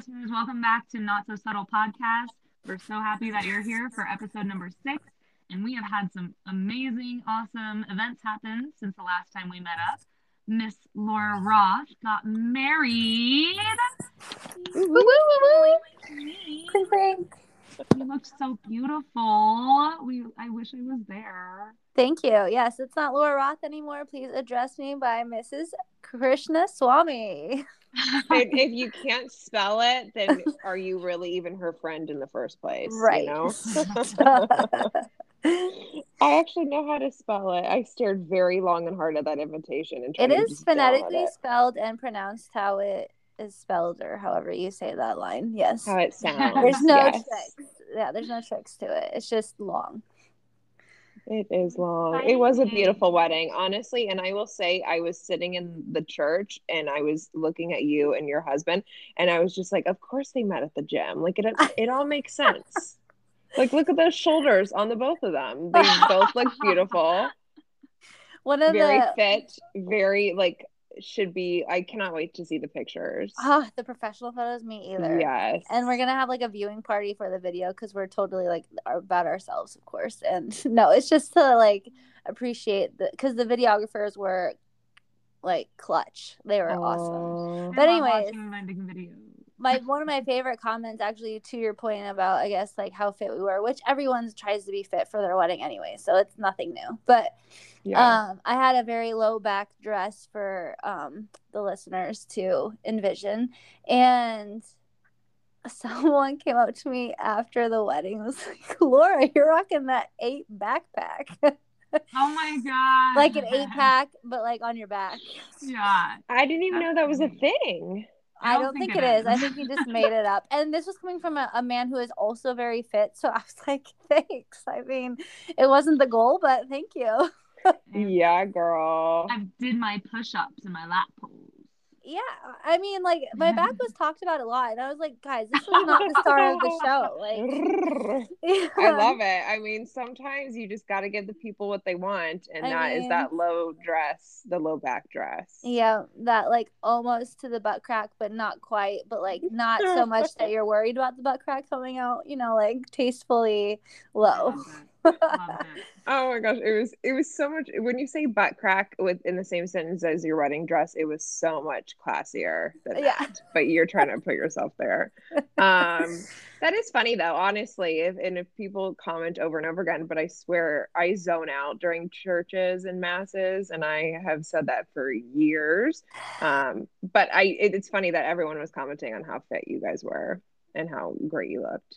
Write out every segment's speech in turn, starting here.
listeners. Welcome back to Not So Subtle Podcast. We're so happy that you're here for episode number six. And we have had some amazing, awesome events happen since the last time we met up. Miss Laura Roth got married. Woo, woo, woo, woo. Clink, clink. You look so beautiful. We I wish I was there. Thank you. Yes, it's not Laura Roth anymore. Please address me by Mrs. Krishna Swami. And if you can't spell it, then are you really even her friend in the first place? Right. You know? I actually know how to spell it. I stared very long and hard at that invitation and it is phonetically it. spelled and pronounced how it is spelled, or however you say that line. Yes. how it sounds. There's no yes. tricks. Yeah, there's no tricks to it. It's just long. It is long. It was a beautiful wedding, honestly. And I will say, I was sitting in the church and I was looking at you and your husband, and I was just like, of course they met at the gym. Like it, it all makes sense. like look at those shoulders on the both of them. They both look beautiful, One of very the fit, very like should be. I cannot wait to see the pictures. ah, the professional photos, me either. Yes, And we're gonna have like a viewing party for the video because we're totally like about ourselves, of course. And no, it's just to like appreciate the because the videographers were like clutch. They were awesome. But I love anyways. Watching wedding videos. my one of my favorite comments actually to your point about i guess like how fit we were which everyone tries to be fit for their wedding anyway so it's nothing new but Yeah. um i had a very low back dress for um the listeners to envision and someone came up to me after the wedding was like laura you're rocking that eight backpack Oh my god. like an eight pack but like on your back Yeah. I didn't even know that was a thing. I don't, think, it is. I think you just made it up. And this was coming from a, a man who is also very fit. So I was like, thanks. I mean, it wasn't the goal, but thank you. Yeah, girl. I did my push-ups and my lat pulls. Yeah. I mean, like, my back was talked about a lot. And I was like, guys, this was not the star of the show. Like, I love it. I mean, sometimes you just got to give the people what they want, and I that is mean- that low dress, the low back dress. Yeah, that like almost to the butt crack, but not quite, but like not so much that you're worried about the butt crack coming out, you know, like tastefully low. Mm-hmm. Loved it. Loved it. Oh my gosh, it was it was so much. When you say butt crack with in the same sentence as your wedding dress, it was so much classier than Yeah. that. But you're trying to put yourself there. Um, that is funny though, honestly. If and if people comment over and over again, but I swear I zone out during churches and masses, and I have said that for years. Um, but I it, it's funny that everyone was commenting on how fit you guys were and how great you looked.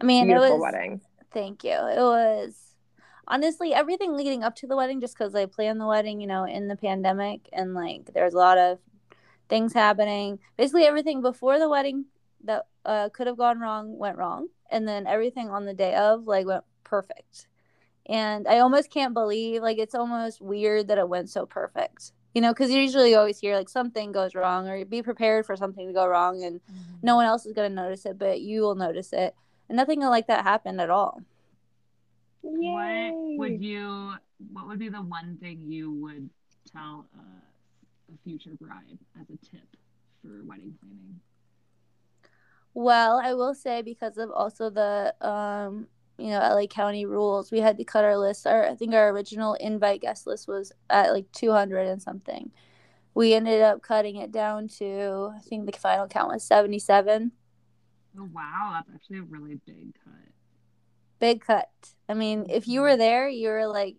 I mean, Beautiful it was wedding. Thank you. It was honestly everything leading up to the wedding, just because I planned the wedding, you know, in the pandemic, and like there's a lot of things happening. Basically, everything before the wedding that uh, could have gone wrong went wrong, and then everything on the day of like went perfect. And I almost can't believe, like, it's almost weird that it went so perfect. You know, because you usually always hear like something goes wrong, or be prepared for something to go wrong, and no one else is going to notice it, but you will notice it. And nothing like that happened at all. What would you? What would be the one thing you would tell a, a future bride as a tip for wedding planning? Well, I will say because of also the um, you know, LA County rules, we had to cut our list. Our I think our original invite guest list was at like 200 and something. We ended up cutting it down to I think the final count was 77. Oh wow, that's actually a really big cut. Big cut. I mean, if you were there, you were like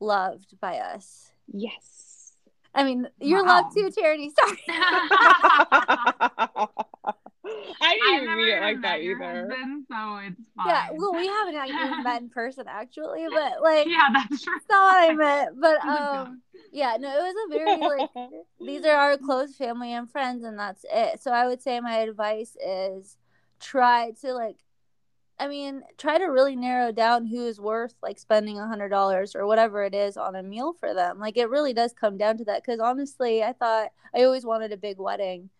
loved by us. Yes. I mean, you're Wow. loved too, Charity. Sorry. I didn't I've even never mean it like that either. husband, so it's fine. Yeah, well, we haven't even met in person actually, but like yeah, that's true. that's not what I meant. But Oh my God. um, yeah, no, it was a very like these are our close family and friends, and that's it. So I would say my advice is try to like, I mean, try to really narrow down who's worth like spending a hundred dollars or whatever it is on a meal for them. Like it really does come down to that. Because honestly, I thought I always wanted a big wedding.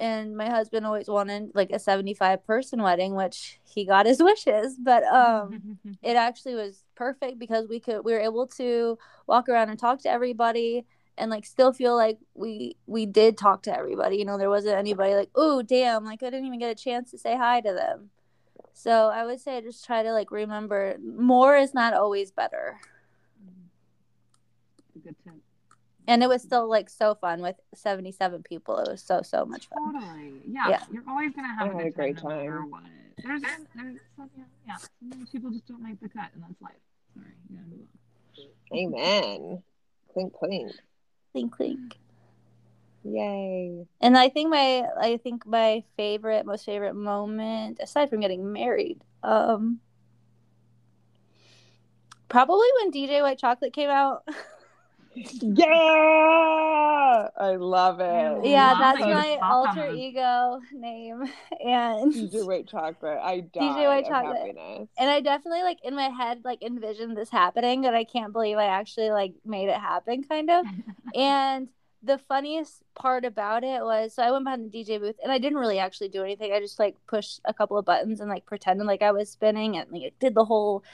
And my husband always wanted like a 75 person wedding, which he got his wishes. But um, it actually was perfect because we could we were able to walk around and talk to everybody and like still feel like we we did talk to everybody you know there wasn't anybody like oh damn like i didn't even get a chance to say hi to them so i would say just try to like remember more is not always better good tip. and it was still like so fun with 77 people it was so so much fun Totally. Yeah. Yeah. You're always gonna have I a good a great time, no time. what. There's there's some, yeah, yeah. Sometimes people just don't make the cut, and that's life. Sorry. You gotta move on. Amen. Clink clink. Clink clink Yay. and i think my i think my favorite most favorite moment aside from getting married um probably when dj white chocolate came out Yeah. I love it. yeah love that's that you my talk on alter ego name and DJ White Chocolate. I died DJ White of Chocolate. and i definitely like in my head like envisioned this happening and i can't believe i actually like made it happen kind of and the funniest part about it was so i went behind the dj booth and i didn't really actually do anything i just like pushed a couple of buttons and like pretended like i was spinning and like did the whole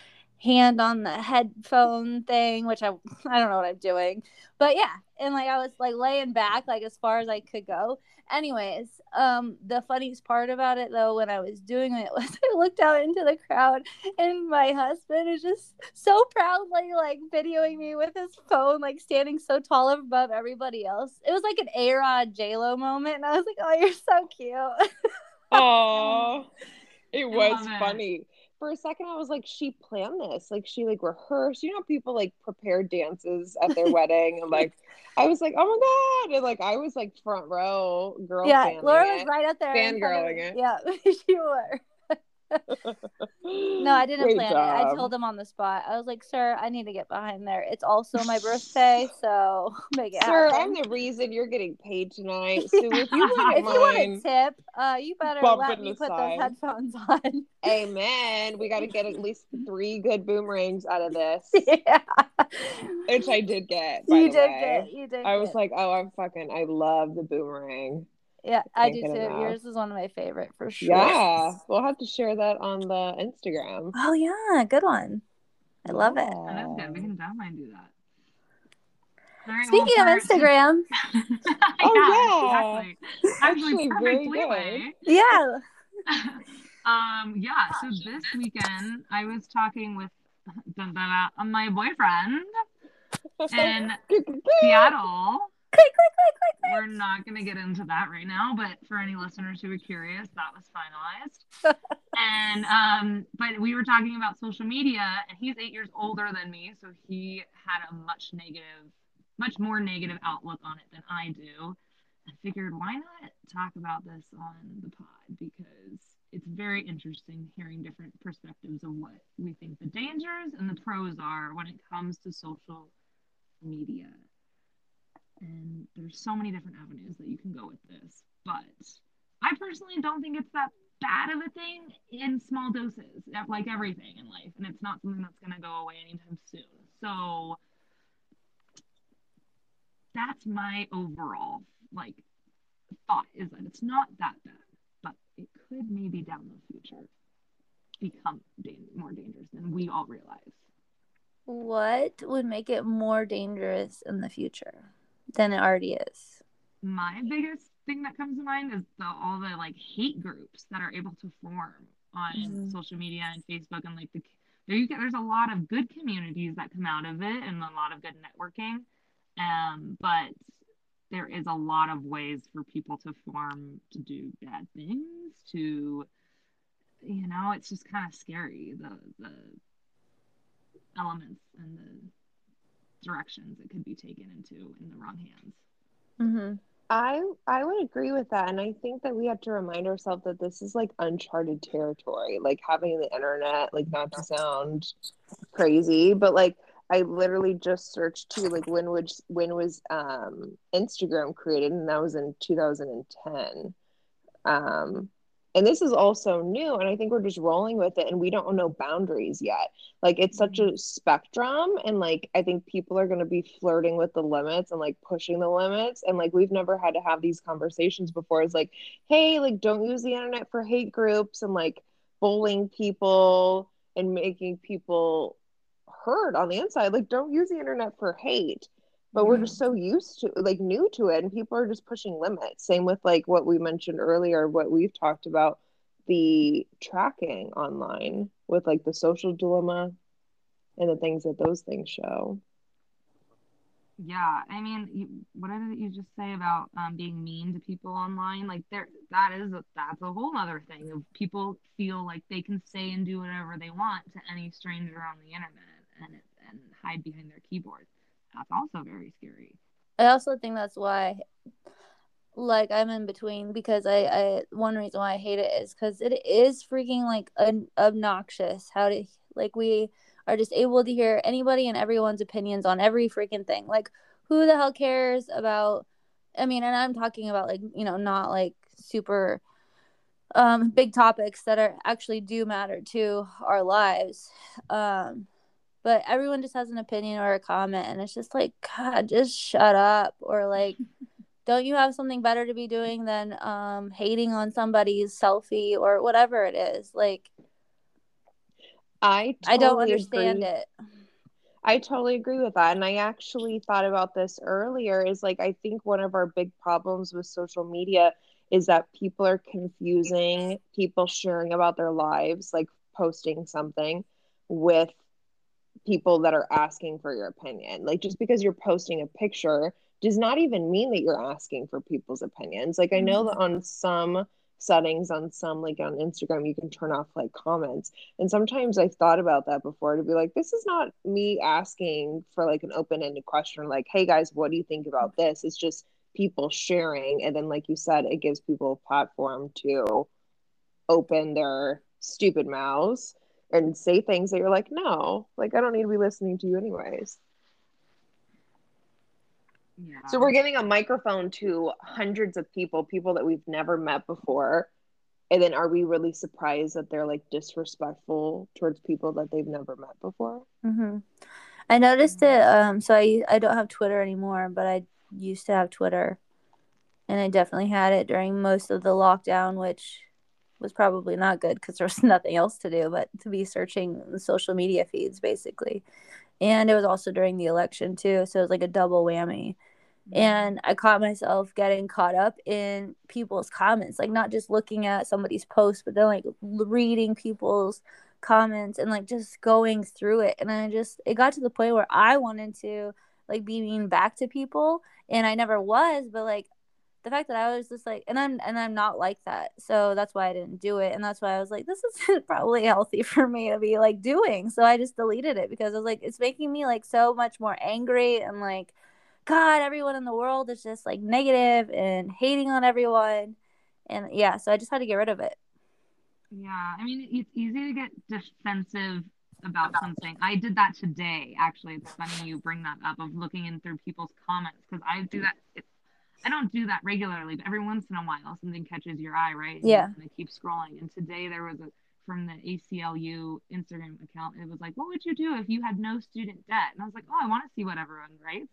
hand on the headphone thing which i i don't know what i'm doing. But yeah and like i was like laying back like as far as i could go. Anyways um the funniest part about it though when i was doing it was i looked out into the crowd and my husband is just so proudly like videoing me with his phone like standing so tall above everybody else. It was like an a-rod j-lo moment and i was like oh you're so cute. Oh, it was funny. it. For a second, I was like, she planned this. Like, she like rehearsed. You know, people like prepare dances at their wedding, and like, I was like, oh my god, and like, I was like front row girl. yeah laura was right up there in front of Fangirling it. yeah she were no i didn't Great plan it i told him on the spot i was like sir i need to get behind there it's also my birthday so make it Sir, happen. I'm the reason you're getting paid tonight. So if you if wouldn't you want a tip, uh, you better let me put side. those headphones on. amen. We got to get at least three good boomerangs out of this, yeah, which I did get. By you the did way. get. You did. I was get. like, oh, I'm fucking, I love the boomerang. Yeah, I do too. enough. Yours is one of my favorite for sure. Yeah, we'll have to share that on the Instagram. Oh yeah, good one. I love it. Oh, that's good. We can definitely do that. All right, Speaking well, of Instagram, Oh, yeah, yeah. exactly. Actually, Actually, perfect very leeway. yeah, um, yeah. So this weekend, I was talking with dun, dun, dun, uh, my boyfriend in Seattle. Click, click, click, click, We're not going to get into that right now, but for any listeners who are curious, that was finalized. and um, but we were talking about social media, and he's eight years older than me, so he had a much negative, much more negative outlook on it than I do. I figured why not talk about this on the pod because it's very interesting hearing different perspectives of what we think the dangers and the pros are when it comes to social media and there's so many different avenues that you can go with this but i personally don't think it's that bad of a thing in small doses like everything in life and it's not something that's going to go away anytime soon. So that's my overall like thought is that it's not that bad but it could maybe down the future become more dangerous than we all realize. What would make it more dangerous in the future than it already is? my biggest thing that comes to mind is the all the like hate groups that are able to form on Mhm. social media and Facebook and like the there you get there's a lot of good communities that come out of it and a lot of good networking um but there is a lot of ways for people to form to do bad things to you know it's just kind of scary the the elements and the directions it could be taken into in the wrong hands Mm-hmm. I I would agree with that, and I think that we have to remind ourselves that this is like uncharted territory. Like having the internet, like not to sound crazy, but like I literally just searched too, like when was when was um Instagram created, and that was in 2010. Um, and this is also new, and I think we're just rolling with it, and we don't know boundaries yet. Like it's such a spectrum, and like I think people are going to be flirting with the limits and like pushing the limits, and like we've never had to have these conversations before. It's like, hey, like don't use the internet for hate groups and like bullying people and making people hurt on the inside. Like don't use the internet for hate. But we're just so used to like new to it and people are just pushing limits. Same with like what we mentioned earlier what we've talked about the tracking online with like the social dilemma and the things that those things show. Yeah i mean you, what did you just say about um, being mean to people online? Like there that is a, that's a whole other thing of people feel like they can say and do whatever they want to any stranger on the internet and and hide behind their keyboard that's also very scary I also think that's why like I'm in between because I, I one reason why I hate it is because it is freaking like an obnoxious how to like we are just able to hear anybody and everyone's opinions on every freaking thing. Like who the hell cares about I mean, and I'm talking about like, you know, not like super um big topics that are actually do matter to our lives. Um but everyone just has an opinion or a comment and it's just like god, just shut up or like don't you have something better to be doing than um hating on somebody's selfie or whatever it is? Like I totally I don't understand agree. it. I totally agree with that. And I actually thought about this earlier is like, I think one of our big problems with social media is that people are confusing people sharing about their lives, like posting something, with people that are asking for your opinion. Like, just because you're posting a picture does not even mean that you're asking for people's opinions. Like, I know mm-hmm. that on some settings on some like on Instagram you can turn off like comments. And sometimes I've thought about that before to be like this is not me asking for like an open-ended question like hey guys what do you think about this? It's just people sharing and then like you said it gives people a platform to open their stupid mouths and say things that you're like no, like I don't need to be listening to you anyways. yeah So we're giving a microphone to hundreds of people, people that we've never met before. And then are we really surprised that they're like disrespectful towards people that they've never met before? hmm I noticed it. Um, so I I don't have Twitter anymore, but I used to have Twitter, and I definitely had it during most of the lockdown, which was probably not good because there was nothing else to do but to be searching social media feeds basically. And it was also during the election too, so it was like a double whammy. And I caught myself getting caught up in people's comments, like not just looking at somebody's post, but then like reading people's comments and like just going through it. And I just, it got to the point where I wanted to like be mean back to people. And I never was, but like the fact that I was just like, and I'm, and I'm not like that. So that's why I didn't do it. And that's why I was like, this isn't probably healthy for me to be like doing. So I just deleted it because I was like, it's making me like so much more angry and like, God, everyone in the world is just like negative and hating on everyone. And yeah, so I just had to get rid of it. Yeah, I mean, it's easy to get defensive about something. I did that today, actually. It's funny you bring that up of looking in through people's comments because I do that. It's, I don't do that regularly, but every once in a while something catches your eye, right? And- Yeah. And I keep scrolling. And today there was a from the ACLU Instagram account. It was like, what would you do if you had no student debt? And I was like, oh, I want to see what everyone writes.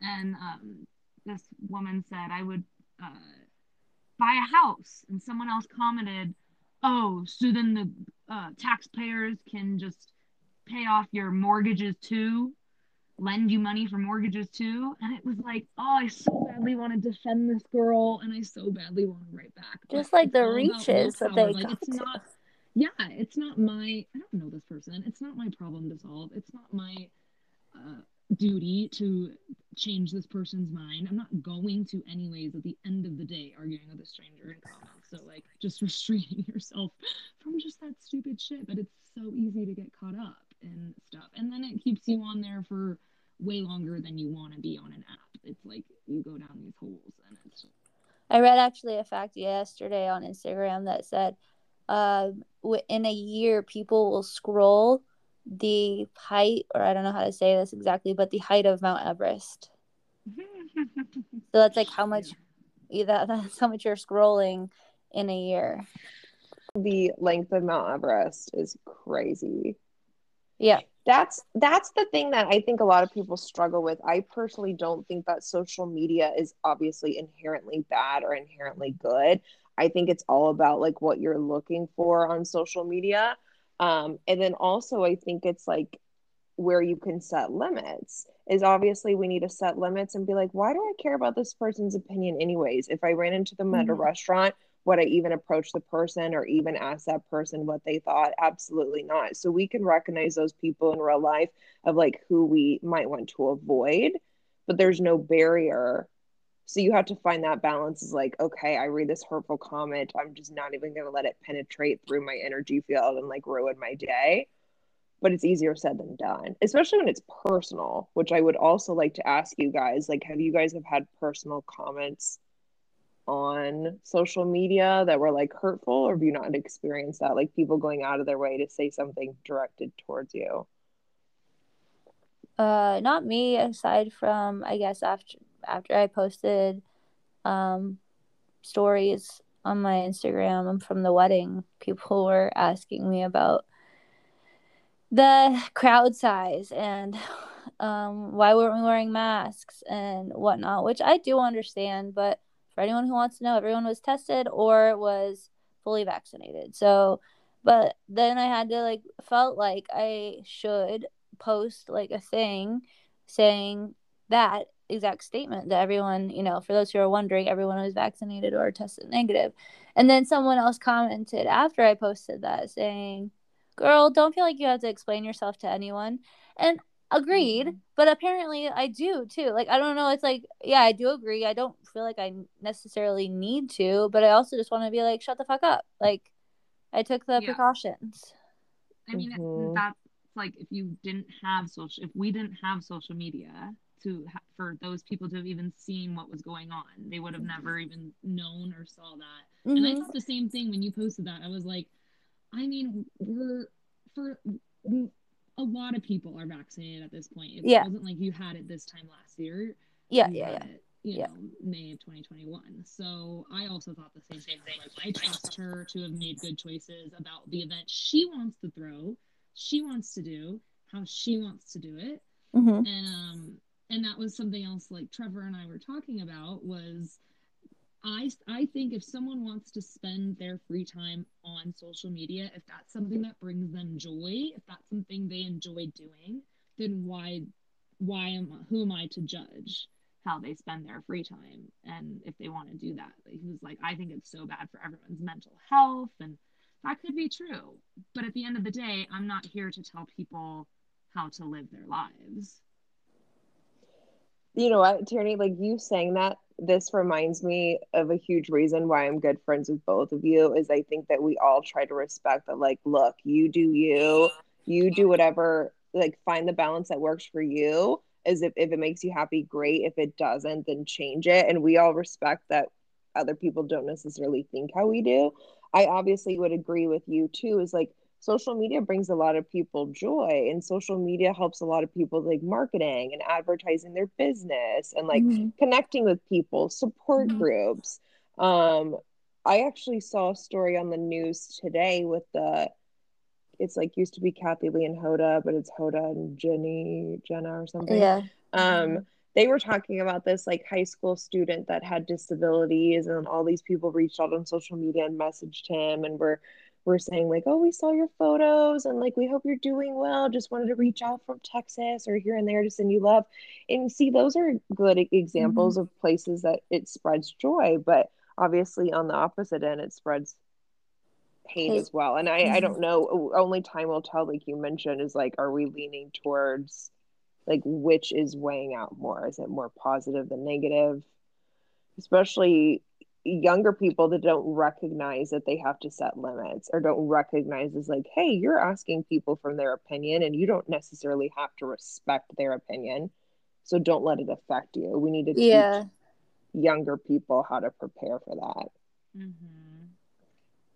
And um, this woman said, I would uh, buy a house. And someone else commented, oh, so then the uh, taxpayers can just pay off your mortgages too, lend you money for mortgages too. And it was like, oh, I so badly want to defend this girl, and I so badly want to write back. But Just like the reaches that they like got it's not. Yeah, it's not my. I don't know this person. It's not my problem to solve. It's not my uh, duty to change this person's mind. I'm not going to, anyways, at the end of the day, arguing with a stranger in comments. So, like, just restraining yourself from just that stupid shit. But it's so easy to get caught up and stuff. And then it keeps you on there for way longer than you want to be on an app. It's like you go down these holes and it's I read actually a fact yesterday on Instagram that said um, in a year, people will scroll the height, or I don't know how to say this exactly, but the height of Mount Everest. So that's like how much, yeah. that's how much you're scrolling in a year. The length of Mount Everest is crazy. Yeah. That's that's the thing that I think a lot of people struggle with. I personally don't think that social media is obviously inherently bad or inherently good. I think it's all about like what you're looking for on social media. Um, and then also I think it's like where you can set limits is obviously we need to set limits and be like why do i care about this person's opinion anyways if i ran into them at a Mhm. restaurant would i even approach the person or even ask that person what they thought? Absolutely not. So we can recognize those people in real life of like who we might want to avoid but there's no barrier. So you have to find that balance is like okay i read this hurtful comment i'm just not even going to let it penetrate through my energy field and like ruin my day. But it's easier said than done especially when it's personal which i would also like to ask you guys like have you guys have had personal comments on social media that were like hurtful or have you not experienced that like people going out of their way to say something directed towards you Uh, not me. Aside from, I guess after after I posted, um, stories on my Instagram from the wedding, people were asking me about the crowd size and um why weren't we wearing masks and whatnot, which I do understand. But for anyone who wants to know, everyone was tested or was fully vaccinated. So, but then I had to like felt like I should post like a thing saying that exact statement that everyone, you know, for those who are wondering, everyone was vaccinated or tested negative. And then someone else commented after I posted that saying, Girl, don't feel like you have to explain yourself to anyone. And agreed, Mhm. but apparently I do too. Like, I don't know. It's like, yeah, I do agree. I don't feel like I necessarily need to, but I also just want to be like, shut the fuck up. Like, I took the Yeah. precautions. I mean, Mhm. that's like if you didn't have social, if we didn't have social media to ha- for those people to have even seen what was going on, they would have never even known or saw that. And I Mhm. thought the same thing when you posted that. I was like, I mean, we're for a lot of people are vaccinated at this point. It Yeah. wasn't like you had it this time last year. Yeah, yeah, yeah. it, you Yeah. know, May of 2021. So I also thought the same thing. Like, I trust her to have made good choices about the event she wants to throw, she wants to do, how she wants to do it. hmm And um and that was something else like Trevor and I were talking about was I I think if someone wants to spend their free time on social media, if that's something that brings them joy, if that's something they enjoy doing, then why why am I who am I to judge how they spend their free time and if they want to do that? He was like, I think it's so bad for everyone's mental health and that could be true. But at the end of the day, I'm not here to tell people how to live their lives. you know what, Tierney, like you saying that, this reminds me of a huge reason why I'm good friends with both of you is I think that we all try to respect that, like, look, you do you, you do whatever, like, find the balance that works for you. As if, if it makes you happy, great. If it doesn't, then change it. And we all respect that other people don't necessarily think how we do. I obviously would agree with you too, is like social media brings a lot of people joy and social media helps a lot of people like marketing and advertising their business and like Mhm. connecting with people support Mhm. groups um i actually saw a story on the news today with the it's like used to be kathie lee and hoda but it's hoda and jenny jenna or something Yeah. um they were talking about this like high school student that had disabilities and all these people reached out on social media and messaged him and were were saying like oh we saw your photos and like we hope you're doing well. Just wanted to reach out from texas or here and there to send you love. And see those are good examples of places that it spreads joy but obviously on the opposite end it spreads hate as well. And i i Mhm. don't know only time will tell like you mentioned is like are we leaning towards like which is weighing out more? Is it more positive than negative? Especially younger people that don't recognize that they have to set limits or don't recognize as like hey you're asking people from their opinion and you don't necessarily have to respect their opinion so don't let it affect you we need to Yeah. teach younger people how to prepare for that Mm-hmm.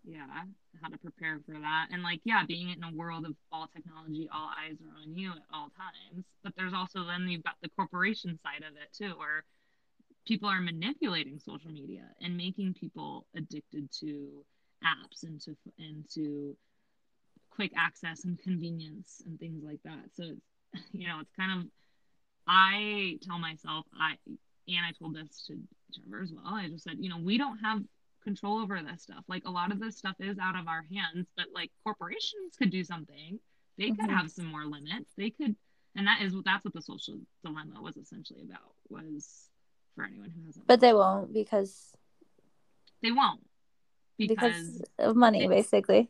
Yeah, how to prepare for that. And like, yeah, being in a world of all technology, all eyes are on you at all times. But there's also then you've got the corporation side of it too, where people are manipulating social media and making people addicted to apps and to and to quick access and convenience and things like that. So it's you know, it's kind of I tell myself I and I told this to Trevor as well. I just said, you know, we don't have control over this stuff. Like a lot of this stuff is out of our hands, but like corporations could do something. They could Mhm. have some more limits. They could and that is that's what the social dilemma was essentially about was for anyone who hasn't But they won't because they won't because, because of money, basically.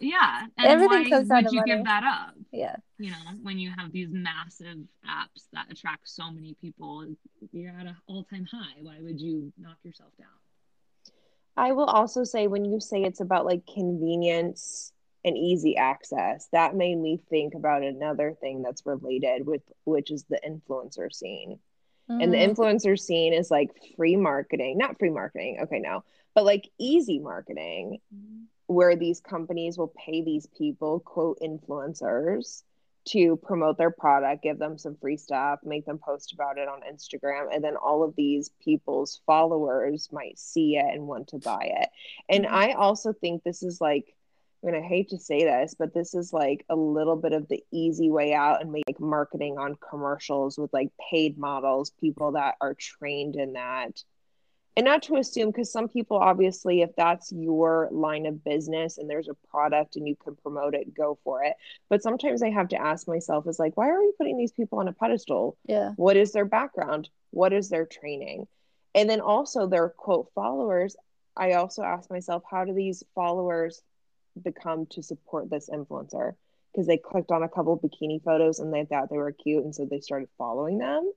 yeah and everything why comes down would to you money. give that up Yeah. you know when you have these massive apps that attract so many people you're at an all-time high why would you knock yourself down I will also say when you say it's about like convenience and easy access, that made me think about another thing that's related with which is the influencer scene. And the Mhm. influencer scene is like free marketing, not free marketing, okay, no, but like easy marketing where these companies will pay these people, quote, influencers, to promote their product, give them some free stuff, make them post about it on Instagram. And then all of these people's followers might see it and want to buy it. And Mhm. I also think this is like, I mean, I hate to say this, but this is like a little bit of the easy way out and make like marketing on commercials with like paid models, people that are trained in that. And not to assume because some people obviously if that's your line of business and there's a product and you can promote it go for it. But sometimes i have to ask myself is like why are we putting these people on a pedestal? Yeah. what is their background? What is their training? And then also their quote followers. I also ask myself how do these followers become to support this influencer. Because they clicked on a couple bikini photos and they thought they were cute and so they started following them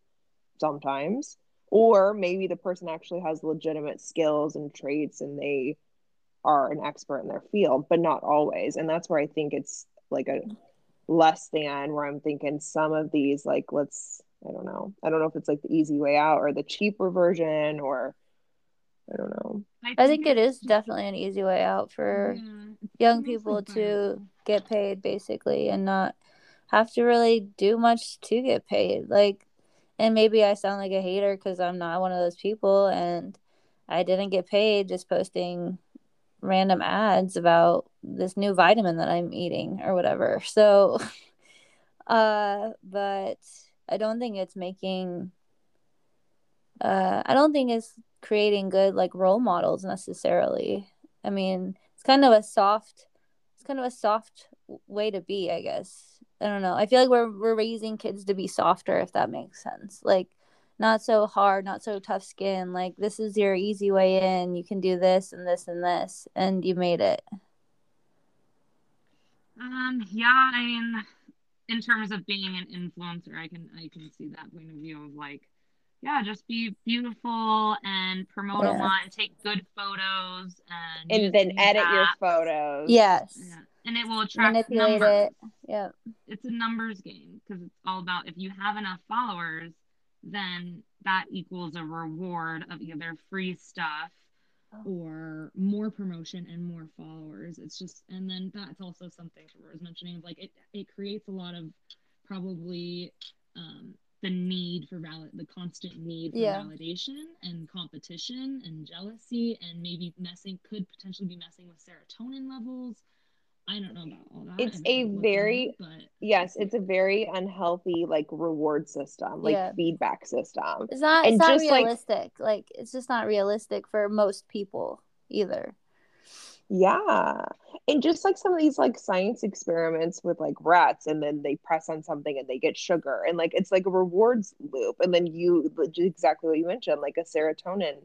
sometimes. Or maybe the person actually has legitimate skills and traits and they are an expert in their field but not always. And that's where i think it's like a less than where i'm thinking some of these like let's i don't know. I don't know if it's like the easy way out or the cheaper version or i don't know I think it is definitely an easy way out for Yeah, young people to get paid basically and not have to really do much to get paid. Like, and maybe I sound like a hater because I'm not one of those people and I didn't get paid just posting random ads about this new vitamin that I'm eating or whatever. So, uh, but I don't think it's making, uh, I don't think it's creating good like role models necessarily. I mean, it's kind of a soft, it's kind of a soft way to be, I guess. I don't know. I feel like we're we're raising kids to be softer, if that makes sense. Like, not so hard, not so tough skin. Like, this is your easy way in. You can do this and this and this, and you made it. Um, yeah, I mean, in terms of being an influencer, I can I can see that point of view of like, yeah, just be beautiful and promote a lot and take good photos and and then these edit your photos Yes. Yeah. And it will attract Manipulate numbers. it. Yeah. It's a numbers game because it's all about if you have enough followers, then that equals a reward of either free stuff or more promotion and more followers. It's just, and then that's also something Trevor was mentioning of like it, it creates a lot of probably um, the need for valid, the constant need for Yeah. validation and competition and jealousy, and maybe messing could potentially be messing with serotonin levels. I don't know about all that. It's a very- it, but yes it's a very unhealthy like reward system like Yeah. feedback system It's not. And It's not just, like- realistic. Like, it's just not realistic for most people either. Yeah. And just like some of these like science experiments with like rats and then they press on something and they get sugar and like it's like a rewards loop and then you exactly what you mentioned like a serotonin mm-hmm.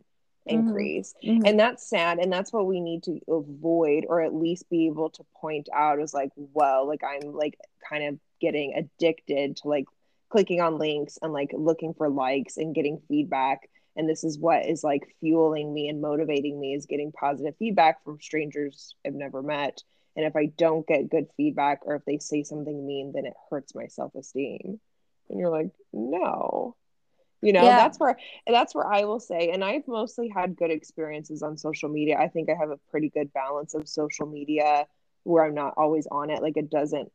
increase. Mm-hmm. And that's sad and that's what we need to avoid or at least be able to point out as like well like I'm like kind of getting addicted to like clicking on links and like looking for likes and getting feedback and this is what is like fueling me and motivating me is getting positive feedback from strangers I've never met. And if I don't get good feedback or if they say something mean, then it hurts my self esteem. And you're like, no. You know, Yeah. that's where that's where I will say, and I've mostly had good experiences on social media. I think I have a pretty good balance of social media where I'm not always on it. Like it doesn't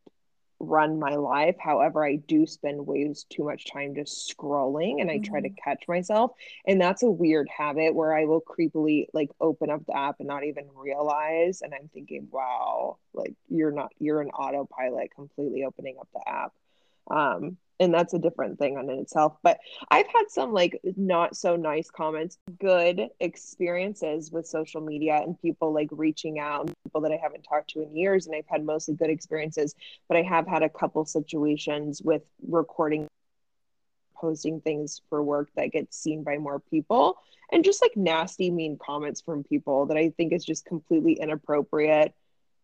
run my life. However, I do spend way too much time just scrolling and I try to catch myself. And that's a weird habit where I will creepily like open up the app and not even realize. And I'm thinking, wow, like you're not, you're an autopilot completely opening up the app. Um, and that's a different thing on in itself but i've had some like not so nice comments good experiences with social media and people like reaching out people that i haven't talked to in years and i've had mostly good experiences but i have had a couple situations with recording posting things for work that gets seen by more people and just like nasty mean comments from people that i think is just completely inappropriate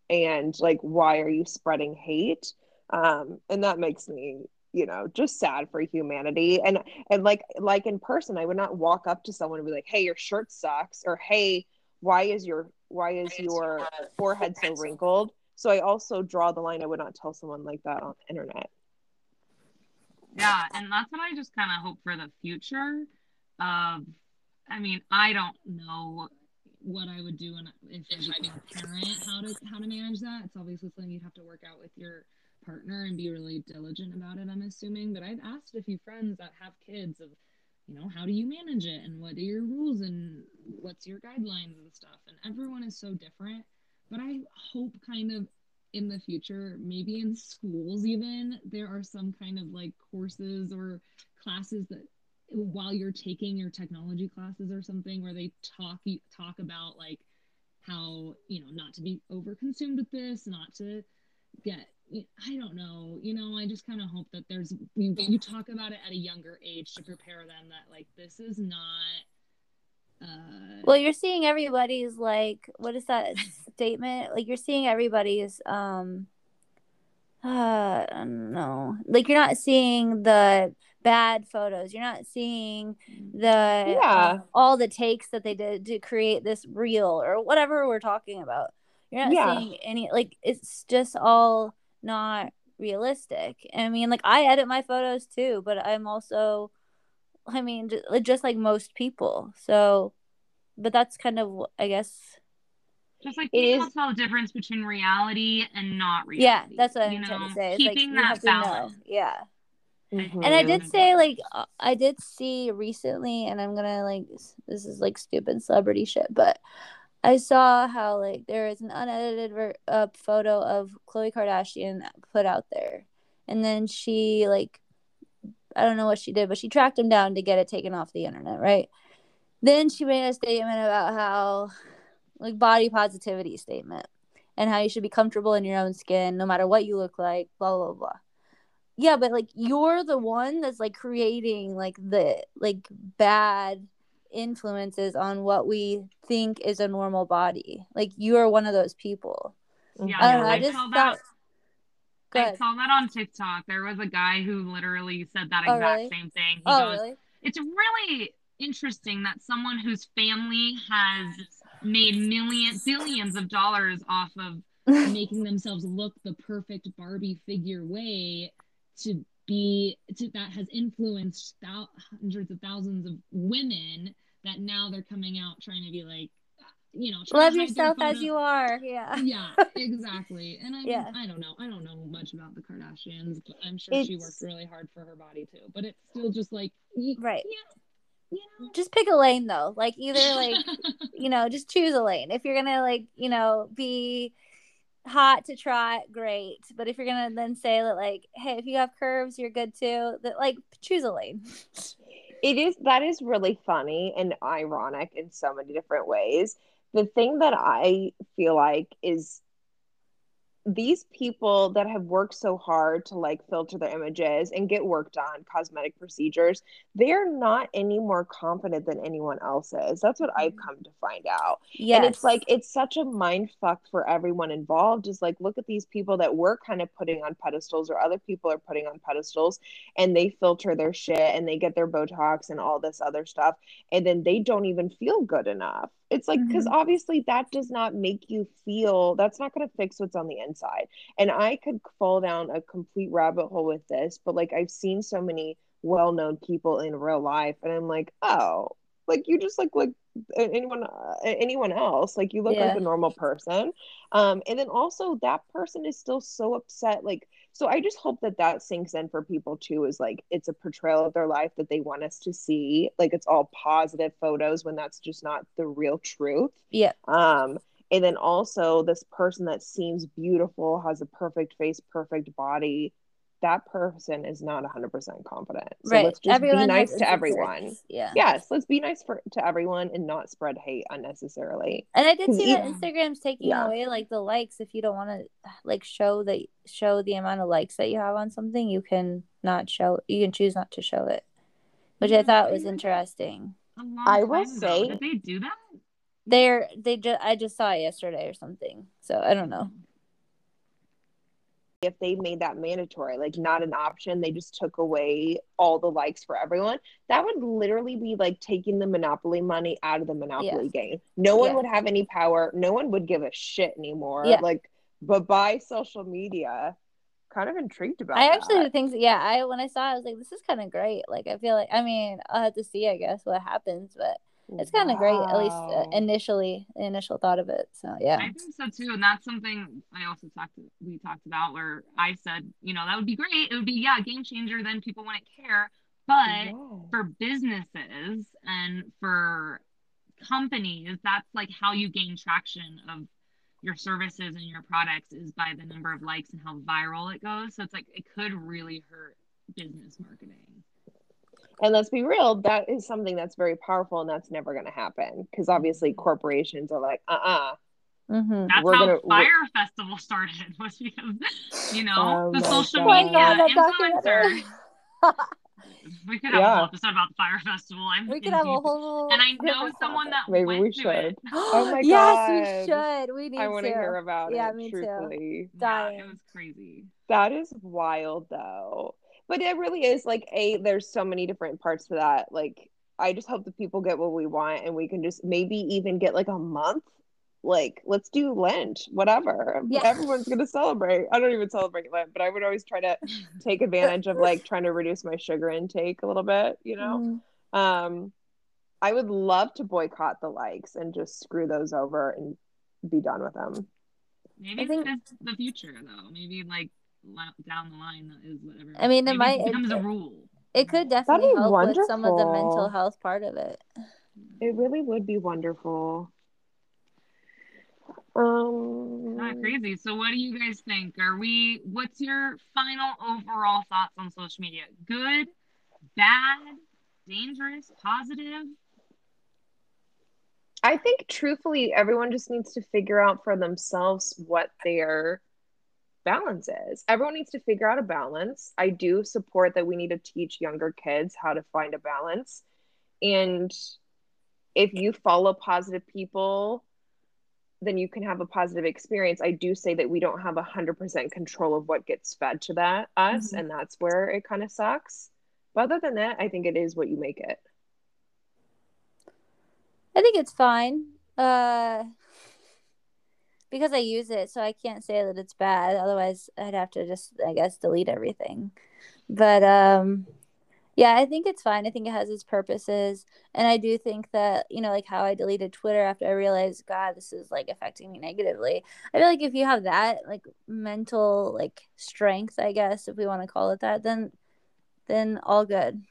and like why are you spreading hate? Um and that makes me you know just sad for humanity. And and like like in person i would not walk up to someone and be like hey your shirt sucks or hey why is your why is your forehead so wrinkled? So i also draw the line i would not tell someone like that on the internet. Yeah and that's what i just kind of hope for the future of i mean i don't know what i would do and if i became a parent how to how to manage that. It's obviously something you'd have to work out with your partner and be really diligent about it, I'm assuming. But I've asked a few friends that have kids of, you know, how do you manage it and what are your rules and what's your guidelines and stuff. And everyone is so different. But I hope kind of in the future, maybe in schools even, there are some kind of like courses or classes that while you're taking your technology classes or something where they talk talk about like how you know not to be over consumed with this not to get I don't know. You know, I just kind of hope that there's you, you talk about it at a younger age to prepare them that like this is not. Uh... Well, you're seeing everybody's like what is that statement? Like you're seeing everybody's um. Uh, I don't know. Like you're not seeing the bad photos. You're not seeing the yeah uh, all the takes that they did to create this reel or whatever we're talking about. You're not yeah. seeing any like it's just all not realistic. I mean, like I edit my photos too, but I'm also, I mean, just like most people. So, but that's kind of, I guess. Just like it is tell the difference between reality and not reality. Yeah, that's what I'm know? trying to say. It's Keeping like, that balance. Yeah. Mm-hmm. And I did say like uh, I did see recently, and I'm gonna like this is like stupid celebrity shit, but I saw how like there is an unedited ver- uh, photo of Khloe Kardashian put out there, and then she like I don't know what she did, but she tracked him down to get it taken off the internet, right? Then she made a statement about how like body positivity statement and how you should be comfortable in your own skin no matter what you look like, blah blah blah. Yeah, but like you're the one that's like creating like the like bad influences on what we think is a normal body. Like you are one of those people. Yeah, I, know, I, I just saw thought. That, I saw that on TikTok. There was a guy who literally said that oh, exact oh, really? same thing. He oh, goes, really? It's really interesting that someone whose family has made millions, billions of dollars off of making themselves look the perfect Barbie figure way to be to, that has influenced thou- hundreds of thousands of women that now they're coming out trying to be like you know love yourself as you are. Yeah. Yeah exactly. And i yeah. i don't know. I don't know much about the kardashians but i'm sure it's... she worked really hard for her body too but it's still just like right. yeah you know. just pick a lane though. Like either like you know just choose a lane. If you're gonna like you know be hot to trot great. But if you're gonna then say that like hey if you have curves you're good too that like choose a lane it is that is really funny and ironic in so many different ways. The thing that I feel like is these people that have worked so hard to like filter their images and get worked on cosmetic procedures they're not any more confident than anyone else is. That's what i've mm-hmm. come to find out. Yeah and it's like it's such a mind fuck for everyone involved is like look at these people that we're kind of putting on pedestals or other people are putting on pedestals and they filter their shit and they get their botox and all this other stuff and then they don't even feel good enough it's like because mm-hmm. obviously that does not make you feel that's not going to fix what's on the inside. And I could fall down a complete rabbit hole with this, but like I've seen so many well-known people in real life and I'm like, "Oh, like you just like like anyone uh, anyone else like you look yeah. like a normal person um and then also that person is still so upset like so i just hope that that sinks in for people too is like it's a portrayal of their life that they want us to see like it's all positive photos when that's just not the real truth. Yeah. Um and then also this person that seems beautiful has a perfect face perfect body that person is not 100% confident. So right. let's just Everyone be nice to everyone. insecurities. Yeah. Yes, let's be nice for to everyone and not spread hate unnecessarily. And I did see that Instagram's taking Yeah. away like the likes. If you don't want to like show that show the amount of likes that you have on something, you can not show. You can choose not to show it, which I thought was interesting. I will time ago. say- did they do that? They're they just I just saw it yesterday or something. So I don't know. If they made that mandatory, like not an option, they just took away all the likes for everyone. That would literally be like taking the monopoly money out of the monopoly game. No one Yeah. would have any power. No one would give a shit anymore. Yeah. Like, but by social media, kind of intrigued about. I actually that. think yeah. I when I saw it, I was like, this is kind of great. Like I feel like I mean I'll have to see I guess what happens, but it's kind of great at least uh, initially the initial thought of it. So yeah. I think so too, and that's something I also talked we talked about where I said, you know, that would be great. It would be yeah, game changer. Then people wouldn't care. But Yeah. for businesses and for companies, that's like how you gain traction of your services and your products is by the number of likes and how viral it goes. So it's like it could really hurt business marketing. And let's be real, that is something that's very powerful and that's never going to happen because obviously corporations are like, uh uh Mm-hmm. That's We're how gonna- we're- Fyre Festival started, was because you know Oh the social God. media Oh my God, that influencers. documentary. We could have a Yeah. whole episode about the Fyre Festival. I'm we could in have a deep- whole. and I know different someone that Maybe went we to should. it. Oh my yes, we should. We need I want to to hear about Yeah, it. me too. truthfully. Yeah, it was crazy. That is wild though. But it really is like a there's so many different parts to that. Like I just hope that people get what we want and we can just maybe even get like a month. Like let's do Lent, whatever. Yeah. Everyone's gonna celebrate. I don't even celebrate Lent, but I would always try to take advantage of like trying to reduce my sugar intake a little bit, you know? Mhm. Um I would love to boycott the likes and just screw those over and be done with them. Maybe I think- it's the future though. Maybe like la- down the line that is whatever. I mean, it Maybe might- becomes it- a rule. It could definitely be help with some of the mental health part of it. It really would be wonderful. Um, Not crazy. So, what do you guys think? Are we? What's your final overall thoughts on social media? Good, bad, dangerous, positive? I think truthfully, everyone just needs to figure out for themselves what their balance is. Everyone needs to figure out a balance. I do support that we need to teach younger kids how to find a balance. And if you follow positive people, then you can have a positive experience. I do say that we don't have 100% control of what gets fed to that us, Mhm. and that's where it kind of sucks. But other than that, I think it is what you make it. I think it's fine. Uh because I use it, so I can't say that it's bad. Otherwise, I'd have to just I guess delete everything. But um yeah, I think it's fine. I think it has its purposes. And I do think that, you know, like how I deleted Twitter after I realized, God, this is like affecting me negatively. I feel like if you have that like mental like strength, I guess, if we want to call it that, then then all good.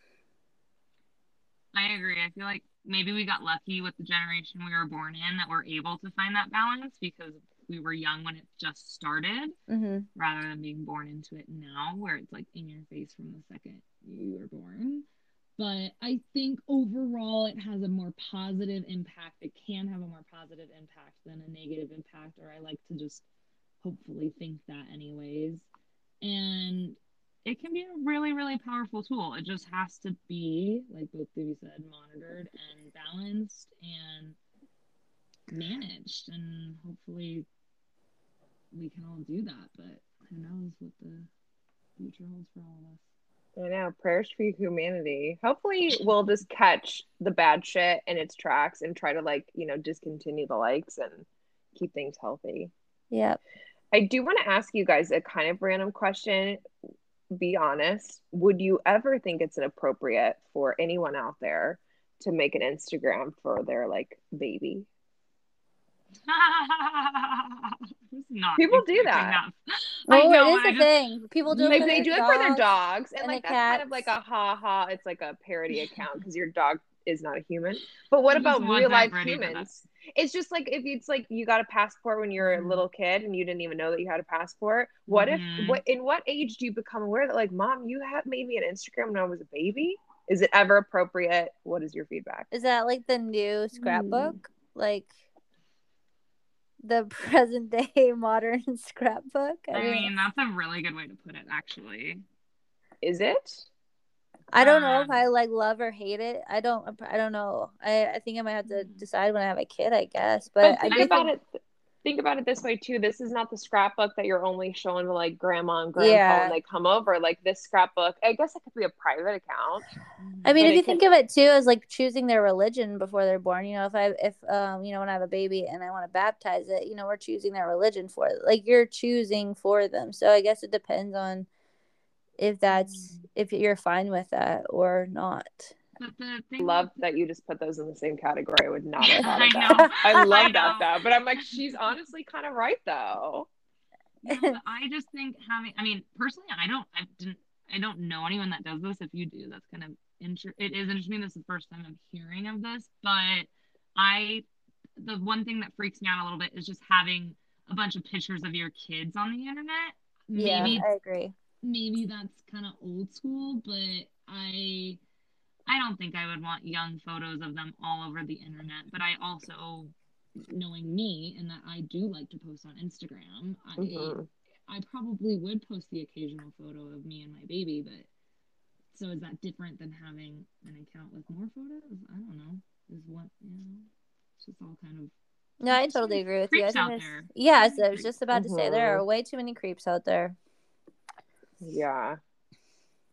I agree. I feel like maybe we got lucky with the generation we were born in that we're able to find that balance because we were young when it just started hmm rather than being born into it now where it's like in your face from the second you were born. But I think overall it has a more positive impact. It can have a more positive impact than a negative impact, or I like to just hopefully think that, anyways. And it can be a really, really powerful tool. It just has to be, like both of you said, monitored and balanced and managed. And hopefully we can all do that. But who knows what the future holds for all of us. I know. Prayers for humanity. Hopefully, we'll just catch the bad shit in its tracks and try to, like, you know, discontinue the likes and keep things healthy. Yep. I do want to ask you guys a kind of random question. Be honest. Would you ever think it's inappropriate for anyone out there to make an Instagram for their, like, baby? Who's not People do that. I Oh, know, it I is a just- thing. People do it Like, for they their do it for their dogs. dogs, and, and like, the that's kind of like a ha ha. It's like a parody account because your dog is not a human. But what I about real life ready for that. humans? it's just like if it's like you got a passport when you're a Mhm. little kid and you didn't even know that you had a passport. What Mhm. if what in what age do you become aware that like mom, you had made me an Instagram when I was a baby? Is it ever appropriate? What is your feedback? Is that like the new scrapbook? Like the present day modern scrapbook? I mean, that's a really good way to put it, actually. Is it? I don't know if um, I like love or hate it. I don't. I don't know. I, I think I might have to decide when I have a kid. I guess, but, But I think do about think, it. Think about it this way too. This is not the scrapbook that you're only showing to like grandma and grandpa Yeah. when they come over. Like this scrapbook, I guess it could be a private account. I mean, if you can- think of it too as like choosing their religion before they're born, you know, if I if um you know when I have a baby and I want to baptize it, you know, we're choosing their religion for it. Like you're choosing for them. So I guess it depends on if that's if you're fine with that or not. Mm-hmm. But the thing Love that you just put those in the same category. I would not have thought I of know. that. I I love know. that though. But I'm like, she's honestly kind of right though. Yeah, I just think having I mean, personally I don't I didn't I don't know anyone that does this. If you do, that's kind of inter- it is interesting. This is the first time I'm hearing of this, but I the one thing that freaks me out a little bit is just having a bunch of pictures of your kids on the internet. Yeah, Maybe I agree. maybe that's kind of old school, but I I don't think I would want young photos of them all over the internet. But I also, knowing me and that I do like to post on Instagram, I Mhm. I probably would post the occasional photo of me and my baby. But so is that different than having an account with more photos? I don't know. Is what you know? It's just all kind of No, I totally agree with you. I think out there's- there. Yeah, so I was just about to say there Mhm. are way too many creeps out there. Yeah.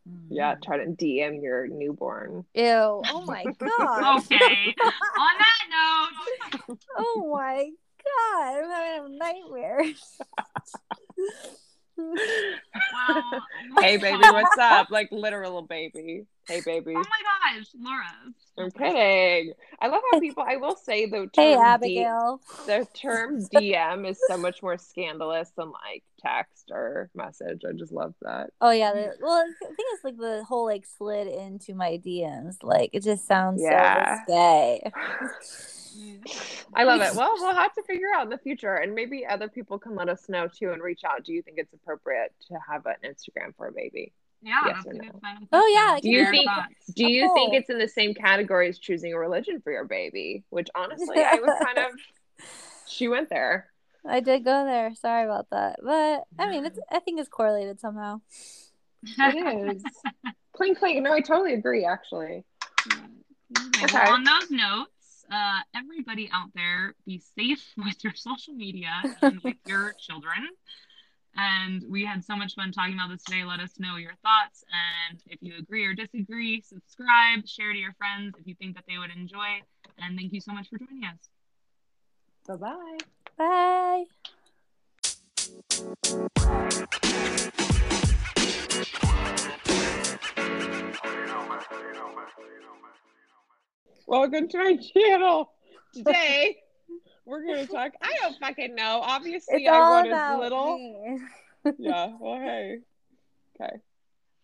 Mm, Yeah. Try to DM your newborn. Ew. Oh my god. Okay. On that note. Oh my god. I'm having nightmares. Well, hey baby, what's up? Like literal baby. Hey baby. Oh my gosh, Laura. I'm kidding. I love how people. I will say the term hey D- Abigail. the term DM is so much more scandalous than like text or message. I just love that. Oh yeah. The, well, the thing is, like the whole like slid into my DMs. Like it just sounds Yeah. so risque. I love it. Well, we'll have to figure out in the future, and maybe other people can let us know too and reach out. Do you think it's appropriate to have an Instagram for a baby? Yeah, Yes that's or a no? good final Oh, yeah, question. Do you think- thoughts? Do A you think it's in the same category as choosing a religion for your baby? Which honestly, I was kind of. She went there. I did go there. Sorry about that, but I mean, it's. I think it's correlated somehow. It is. clink clink. No, I totally agree. Actually. Okay. Okay. Well, on those notes, uh, everybody out there, be safe with your social media and with your children. And we had so much fun talking about this today. Let us know your thoughts. And if you agree or disagree, subscribe, share to your friends if you think that they would enjoy. And thank you so much for joining us. Bye bye. Bye. Welcome to my channel. Today we're gonna talk. I don't fucking know. Obviously, It's I wrote about a little. me. Yeah. Well, hey. Okay.